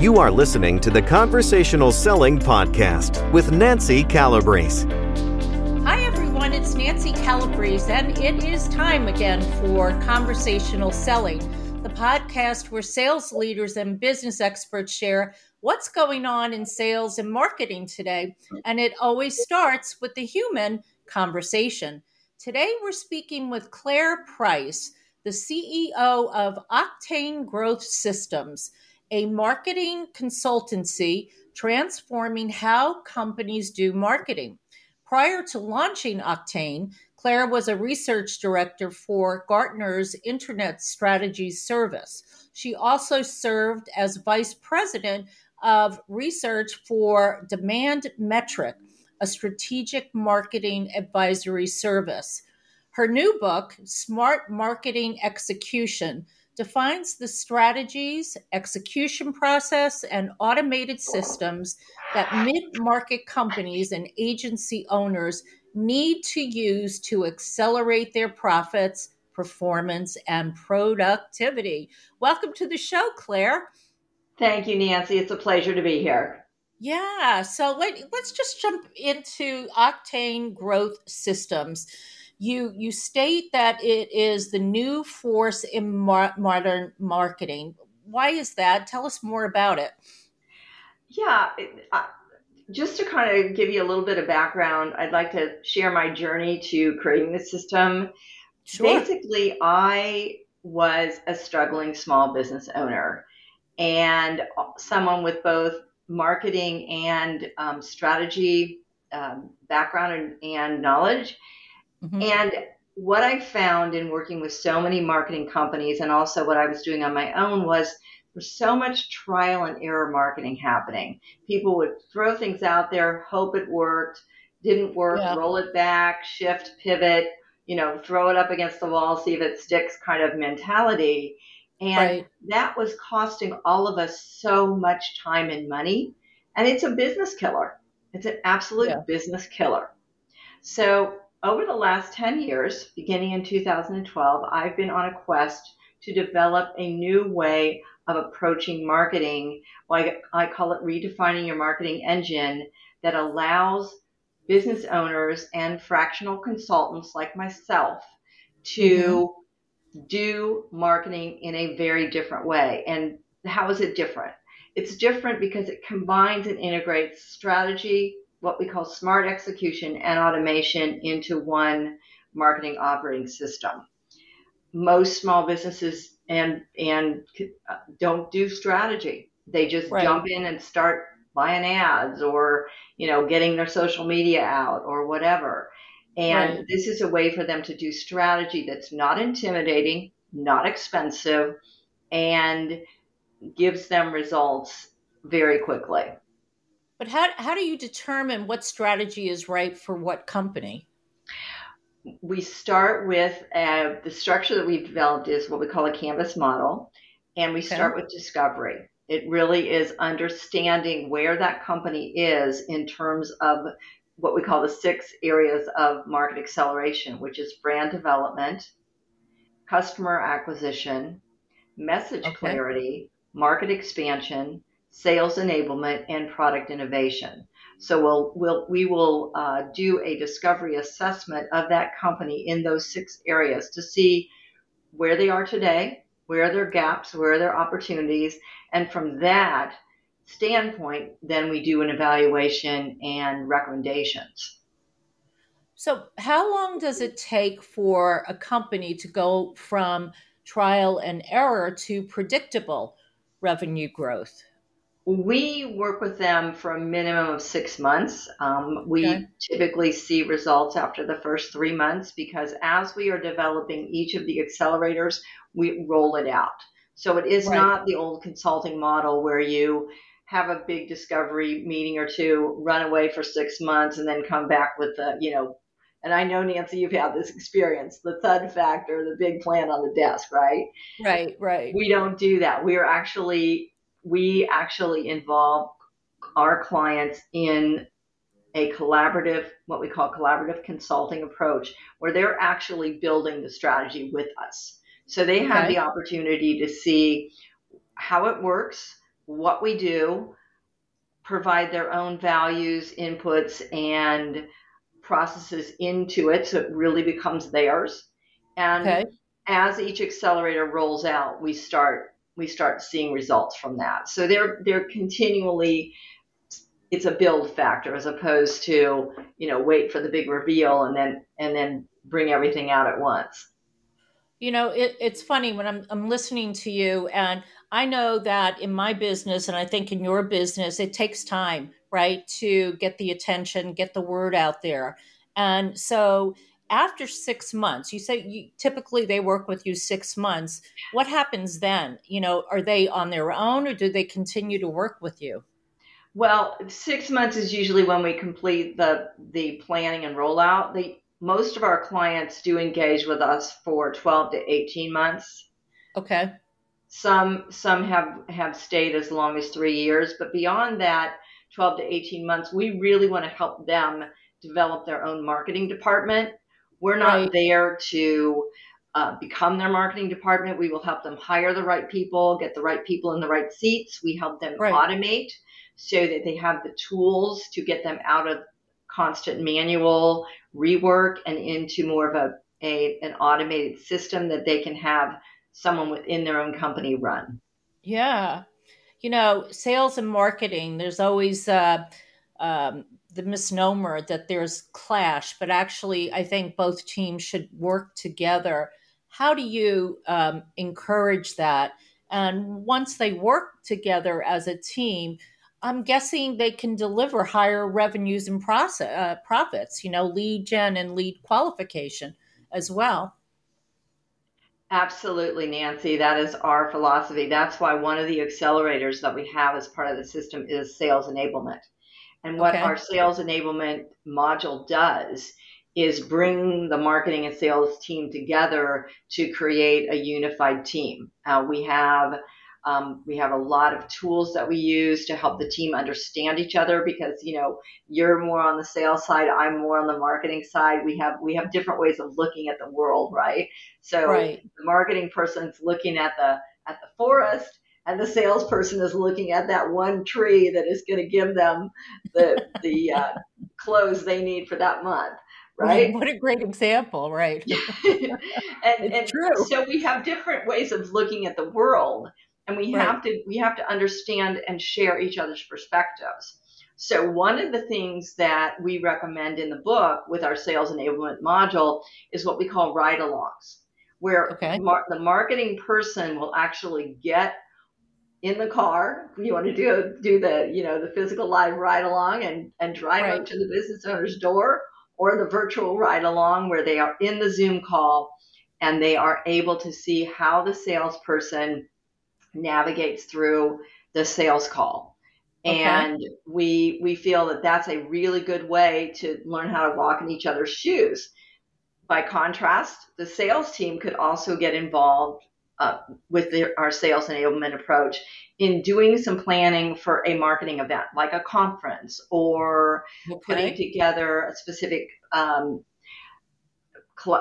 You are listening to the Conversational Selling Podcast with Nancy Calabrese. Hi, everyone. It's Nancy Calabrese, and it is time again for Conversational Selling, the podcast where sales leaders and business experts share what's going on in sales and marketing today. And it always starts with the human conversation. Today, we're speaking with Clare Price, the CEO of Octain Growth Systems a marketing consultancy transforming how companies do marketing. Prior to launching Octain, Clare was a research director for Gartner's Internet Strategies Service. She also served as vice president of research for Demand Metric, a strategic marketing advisory service. Her new book, Smart Marketing Execution, defines the strategies, execution process, and automated systems that mid market companies and agency owners need to use to accelerate their profits, performance, and productivity. Welcome to the show, Clare. Thank you, Nancy. It's a pleasure to be here. Yeah, so let, let's just jump into Octain Growth Systems you you state that it is the new force in mar- modern marketing. Why is that? Tell us more about it. Yeah, uh, just to kind of give you a little bit of background, I'd like to share my journey to creating the system. Sure. Basically, I was a struggling small business owner and someone with both marketing and um, strategy um, background and, and knowledge. Mm-hmm. And what I found in working with so many marketing companies and also what I was doing on my own was there's so much trial and error marketing happening. People would throw things out there, hope it worked, didn't work, yeah. roll it back, shift, pivot, you know, throw it up against the wall, see if it sticks kind of mentality. And right. that was costing all of us so much time and money. And it's a business killer. It's an absolute yeah. business killer. So over the last 10 years, beginning in 2012, I've been on a quest to develop a new way of approaching marketing. I call it redefining your marketing engine that allows business owners and fractional consultants like myself to mm-hmm. do marketing in a very different way. And how is it different? It's different because it combines and integrates strategy, what we call smart execution and automation into one marketing operating system. Most small businesses and and don't do strategy. They just right. jump in and start buying ads or you know getting their social media out or whatever. And right. this is a way for them to do strategy that's not intimidating, not expensive, and gives them results very quickly. But how, how do you determine what strategy is right for what company? We start with uh, the structure that we've developed is what we call a canvas model, and we okay. start with discovery. It really is understanding where that company is in terms of what we call the six areas of market acceleration, which is brand development, customer acquisition, message okay. clarity, market expansion, sales enablement, and product innovation. So we'll, we'll we will uh, do a discovery assessment of that company in those six areas to see where they are today, where are their gaps, where are their opportunities, and from that standpoint, then we do an evaluation and recommendations. So, how long does it take for a company to go from trial and error to predictable revenue growth? We work with them for a minimum of six months. Um, we okay. typically see results after the first three months because as we are developing each of the accelerators, we roll it out. So it is right. not the old consulting model where you have a big discovery meeting or two, run away for six months, and then come back with the, you know, and I know Nancy, you've had this experience, the thud factor, the big plan on the desk, right? Right, right. We don't do that. We are actually we actually involve our clients in a collaborative, what we call collaborative consulting approach, where they're actually building the strategy with us. So they have the opportunity to see how it works, what we do, provide their own values, inputs, and processes into it so it really becomes theirs. And okay. as each accelerator rolls out, we start we start seeing results from that. So they're they're continually it's a build factor as opposed to you know wait for the big reveal and then and then bring everything out at once you know it, it's funny when I'm, I'm listening to you and i know that in my business and i think in your business it takes time right to get the attention get the word out there and so after six months you say you, typically they work with you six months what happens then you know are they on their own or do they continue to work with you well, six months is usually when we complete the the planning and rollout. The most of our clients do engage with us for 12 to 18 months. Okay. Some some have have stayed as long as 3 years, but beyond that 12 to 18 months, we really want to help them develop their own marketing department. We're not right. there to uh, become their marketing department. We will help them hire the right people, get the right people in the right seats. We help them right. automate so that they have the tools to get them out of constant manual rework and into more of a, a an automated system that they can have someone within their own company run. Yeah. You know, sales and marketing, there's always uh, um, the misnomer that there's clash, but actually, I think both teams should work together. How do you um, encourage that? And once they work together as a team, I'm guessing they can deliver higher revenues and process, uh, profits, you know, lead gen and lead qualification as well. Absolutely, Nancy. That is our philosophy. That's why one of the accelerators that we have as part of the system is sales enablement. And what okay. our sales enablement module does is bring the marketing and sales team together to create a unified team. Uh, we have um, we have a lot of tools that we use to help the team understand each other because you know you're more on the sales side, I'm more on the marketing side. We have we have different ways of looking at the world, right? So right. the marketing person's looking at the at the forest and the salesperson is looking at that one tree that is going to give them the the uh, clothes they need for that month right? What a great example, right? and, and true. so we have different ways of looking at the world and we right. have to we have to understand and share each other's perspectives so one of the things that we recommend in the book with our sales enablement module is what we call ride-alongs where okay. mar- the marketing person will actually get in the car you want to do do the you know the physical live ride along and and drive right. up to the business owner's door or the virtual ride along where they are in the zoom call and they are able to see how the salesperson navigates through the sales call. Okay. And we we feel that that's a really good way to learn how to walk in each other's shoes. By contrast, the sales team could also get involved uh, with the, our sales enablement approach in doing some planning for a marketing event, like a conference, or okay. putting together a specific um,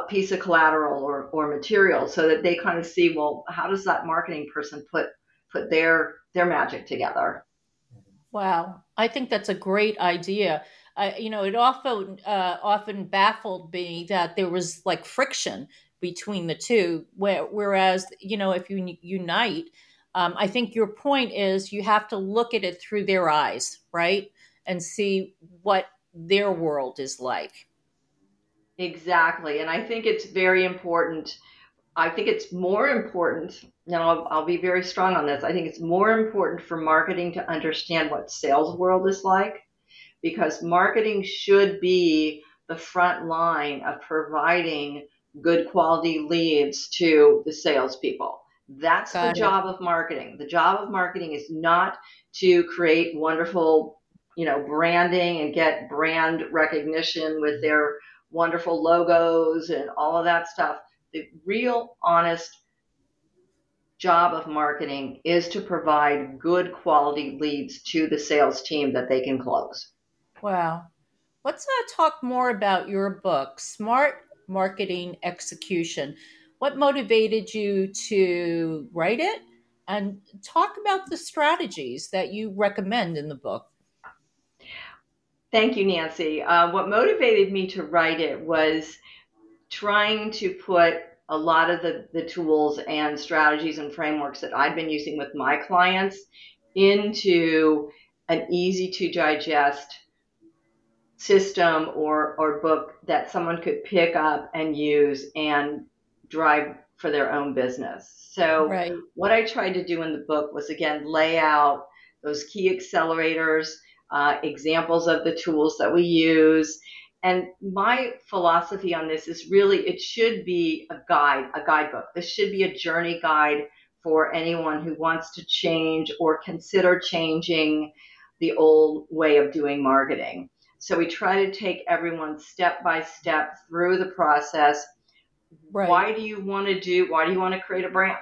piece of collateral or, or material so that they kind of see well how does that marketing person put put their their magic together? Wow. I think that's a great idea. Uh, you know it often uh, often baffled me that there was like friction between the two whereas you know if you unite um, i think your point is you have to look at it through their eyes right and see what their world is like Exactly. And I think it's very important. I think it's more important, Now, I'll, I'll be very strong on this. I think it's more important for marketing to understand what sales world is like because marketing should be the front line of providing good quality leads to the salespeople. That's Got the it. job of marketing. The job of marketing is not to create wonderful, you know, branding and get brand recognition with their wonderful logos and all of that stuff. The real honest job of marketing is to provide good quality leads to the sales team that they can close. Wow. Let's uh, talk more about your book, Smart Marketing Execution. What motivated you to write it? and talk about the strategies that you recommend in the book. Thank you, Nancy. Uh, what motivated me to write it was trying to put a lot of the, the tools and strategies and frameworks that I've been using with my clients into an easy to digest system or, or book that someone could pick up and use and drive for their own business. So, right. what I tried to do in the book was again lay out those key accelerators, uh, examples of the tools that we use, and my philosophy on this is really it should be a guide, a guidebook. This should be a journey guide for anyone who wants to change or consider changing the old way of doing marketing. So we try to take everyone step by step through the process. Right. Why do you want to do? Why do you want to create a brand?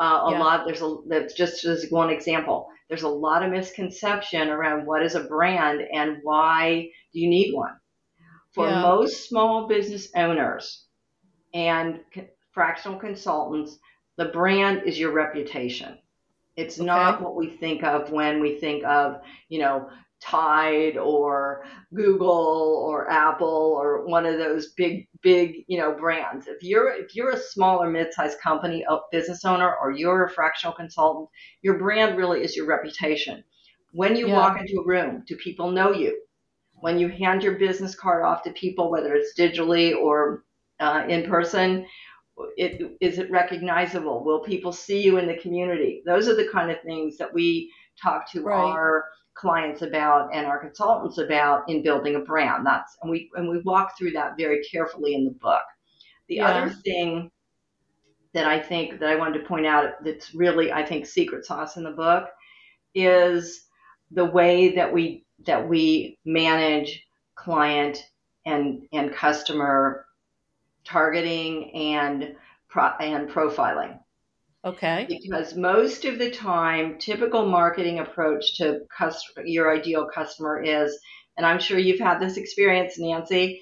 Uh, a yeah. lot. There's a. That's just as one example. There's a lot of misconception around what is a brand and why do you need one for yeah. most small business owners and fractional consultants, the brand is your reputation. It's okay. not what we think of when we think of, you know, Tide or Google or Apple or one of those big, big, you know, brands. If you're if you're a smaller mid-sized company, a business owner, or you're a fractional consultant, your brand really is your reputation. When you yeah. walk into a room, do people know you? when you hand your business card off to people, whether it's digitally or uh, in person, it, is it recognizable? Will people see you in the community? Those are the kind of things that we talk to right. our clients about and our consultants about in building a brand. That's and we and we walk through that very carefully in the book. The yeah. other thing that I think that I wanted to point out that's really I think secret sauce in the book is the way that we that we manage client and and customer targeting and pro, and profiling. Okay. Because most of the time, typical marketing approach to customer, your ideal customer is, and I'm sure you've had this experience, Nancy.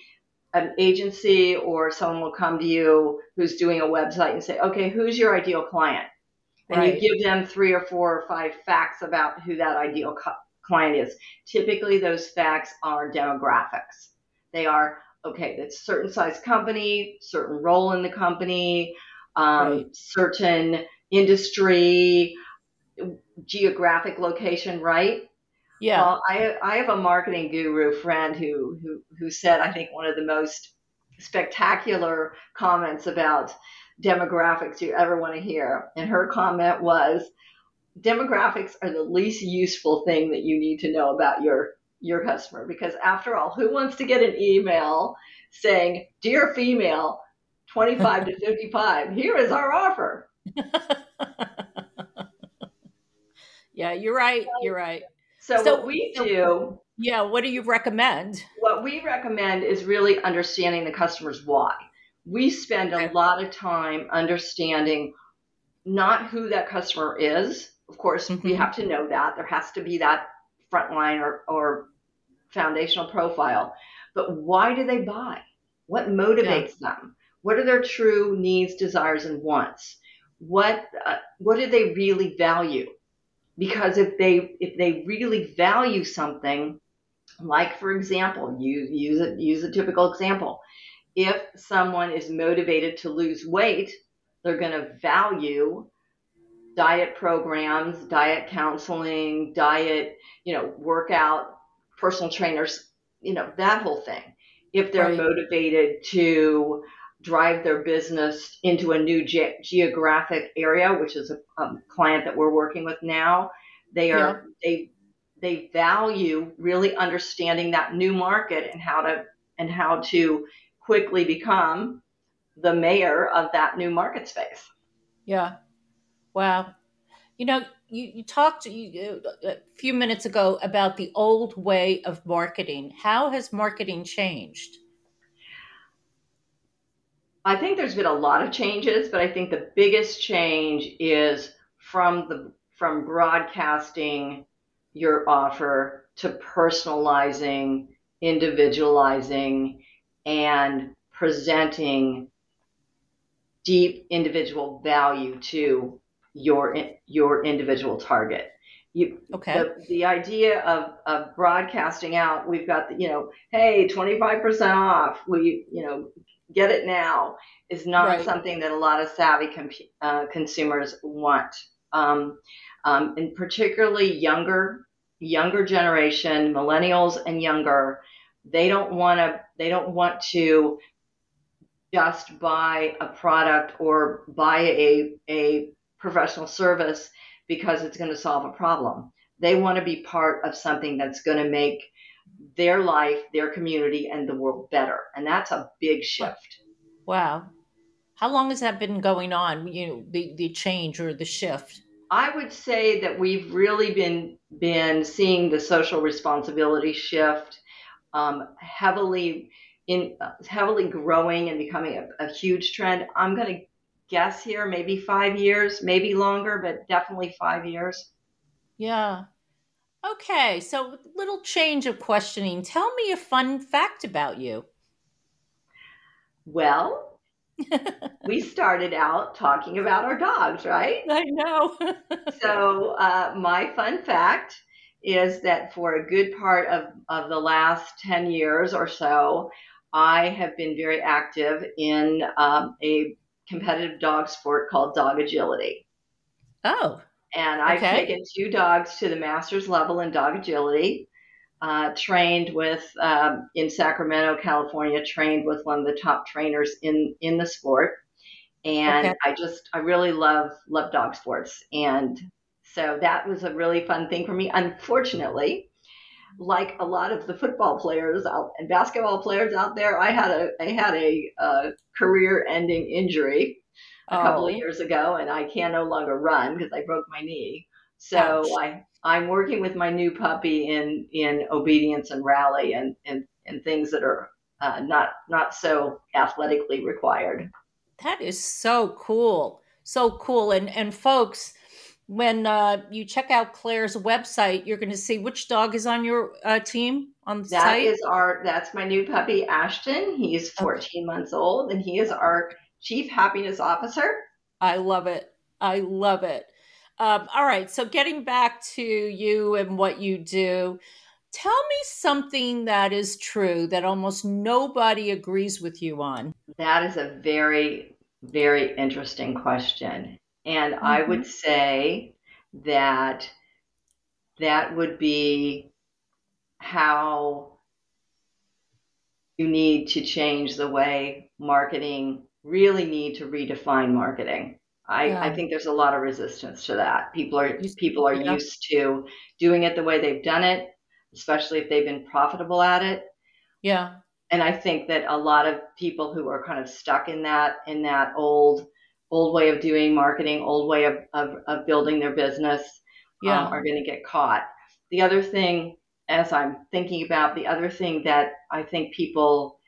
An agency or someone will come to you who's doing a website and say, "Okay, who's your ideal client?" And right. you give them three or four or five facts about who that ideal cu- client is. Typically, those facts are demographics. They are okay. It's certain size company, certain role in the company, um, right. certain industry, geographic location, right? Yeah. Well, I I have a marketing guru friend who who who said I think one of the most spectacular comments about demographics you ever want to hear, and her comment was demographics are the least useful thing that you need to know about your your customer because after all who wants to get an email saying dear female 25 to 55 here is our offer yeah you're right you're right so, so what we do yeah what do you recommend what we recommend is really understanding the customer's why we spend a lot of time understanding not who that customer is of course, mm-hmm. we have to know that. There has to be that frontline or, or foundational profile. But why do they buy? What motivates yeah. them? What are their true needs, desires, and wants? What uh, what do they really value? Because if they if they really value something, like for example, use use a, use a typical example. If someone is motivated to lose weight, they're going to value diet programs, diet counseling, diet, you know, workout, personal trainers, you know, that whole thing. If they're right. motivated to drive their business into a new ge- geographic area, which is a, a, client that we're working with now, they are yeah. they they value really understanding that new market and how to and how to quickly become the mayor of that new market space. Yeah. Wow. You know, you, you talked you, a few minutes ago about the old way of marketing. How has marketing changed? I think there's been a lot of changes, but I think the biggest change is from the from broadcasting your offer to personalizing, individualizing, and presenting deep individual value to your your individual target. You, okay. The, the idea of, of broadcasting out, we've got the, you know, hey, 25% off. Will you, you know, get it now is not right. something that a lot of savvy uh, consumers want. Um, um, and particularly younger, younger generation, millennials and younger, they don't want to, they don't want to just buy a product or buy a, a professional service because it's going to solve a problem. They want to be part of something that's going to make their life, their community, and the world better. And that's a big shift. Wow. How long has that been going on, you know, the, the change or the shift? I would say that we've really been been seeing the social responsibility shift um, heavily in uh, heavily growing and becoming a, a huge trend. I'm going to guess here, maybe five years, maybe longer, but definitely five years. Yeah. Okay, so little change of questioning. Tell me a fun fact about you. Well, we started out talking about our dogs, right? I know. so, uh, my fun fact is that for a good part of, of the last 10 years or so, I have been very active in um, a competitive dog sport called dog agility. Oh. And I've okay. taken two dogs to the master's level in dog agility. Uh, trained with um, in Sacramento, California. Trained with one of the top trainers in in the sport, and okay. I just I really love love dog sports, and so that was a really fun thing for me. Unfortunately, like a lot of the football players out and basketball players out there, I had a I had a, a career-ending injury a oh. couple of oh. years ago, and I can no longer run because I broke my knee. So Ouch. I I'm working with my new puppy in in obedience and rally and and, and things that are uh, not not so athletically required. That is so cool, so cool, and and folks when uh, you check out Clare's website, you're going to see which dog is on your uh, team on the that site. That is our. That's my new puppy, Ashton. He's 14 okay. months old, and he is our chief happiness officer. I love it. I love it. Um, all right. So, getting back to you and what you do, tell me something that is true that almost nobody agrees with you on. That is a very, very interesting question. And mm-hmm. I would say that that would be how you need to change the way marketing really need to redefine marketing. I, yeah. I think there's a lot of resistance to that. People are people are yeah. used to doing it the way they've done it, especially if they've been profitable at it. Yeah. And I think that a lot of people who are kind of stuck in that in that old old way of doing marketing, old way of, of, of building their business um, yeah. um, are going to get caught. The other thing, as I'm thinking about, the other thing that I think people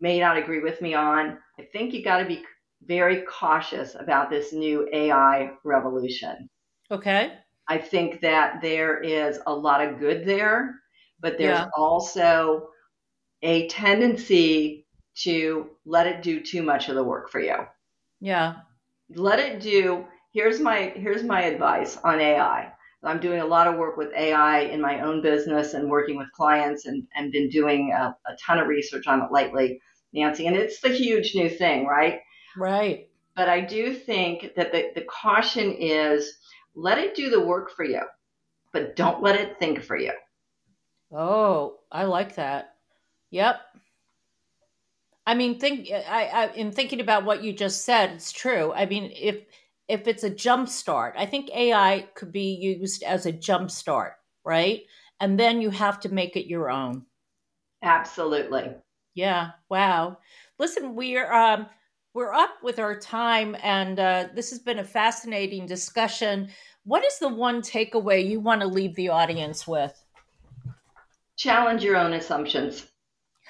may not agree with me on, I think you got to be very cautious about this new AI revolution. Okay. I think that there is a lot of good there, but there's yeah. also a tendency to let it do too much of the work for you. Yeah. Let it do. Here's my here's my advice on AI. I'm doing a lot of work with AI in my own business and working with clients and, and been doing a, a ton of research on it lately, Nancy. And it's the huge new thing, right? Right. But I do think that the, the caution is let it do the work for you, but don't let it think for you. Oh, I like that. Yep. I mean, think I, I in thinking about what you just said, it's true. I mean, if if it's a jump start, I think AI could be used as a jump start, right? And then you have to make it your own. Absolutely. Yeah. Wow. Listen, we're um, we're up with our time, and uh, this has been a fascinating discussion. What is the one takeaway you want to leave the audience with? Challenge your own assumptions.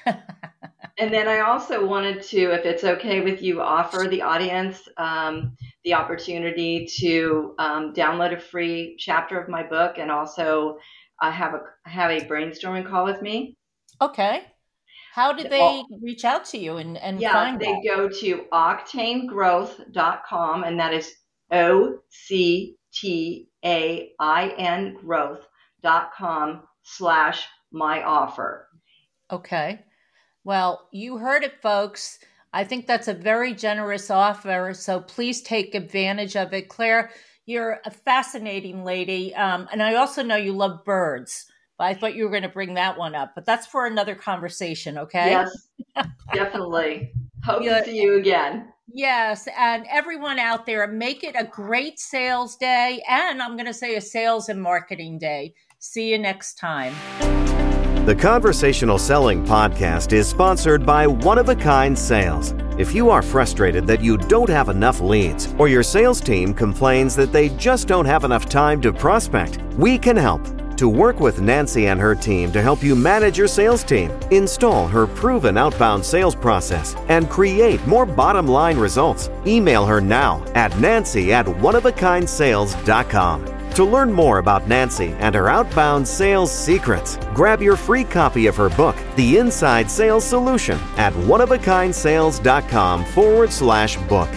and then I also wanted to, if it's okay with you, offer the audience um, the opportunity to um, download a free chapter of my book and also uh, have a have a brainstorming call with me. Okay. How did they reach out to you and, and yeah, they that? go to octaingrowth.com and that is O C T A I N growth.com slash my offer. Okay. Well, you heard it, folks. I think that's a very generous offer. So please take advantage of it. Clare, you're a fascinating lady. Um, and I also know you love birds. But I thought you were going to bring that one up, but that's for another conversation, okay? Yes, definitely. Hope yeah. to see you again. Yes, and everyone out there, make it a great sales day, and I'm going to say a sales and marketing day. See you next time. The Conversational Selling Podcast is sponsored by One of a Kind Sales. If you are frustrated that you don't have enough leads, or your sales team complains that they just don't have enough time to prospect, we can help. To work with Nancy and her team to help you manage your sales team, install her proven outbound sales process, and create more bottom line results, email her now at nancy at oneofakindSales.com. To learn more about Nancy and her outbound sales secrets, grab your free copy of her book, The Inside Sales Solution, at oneofakindSales.com forward slash book.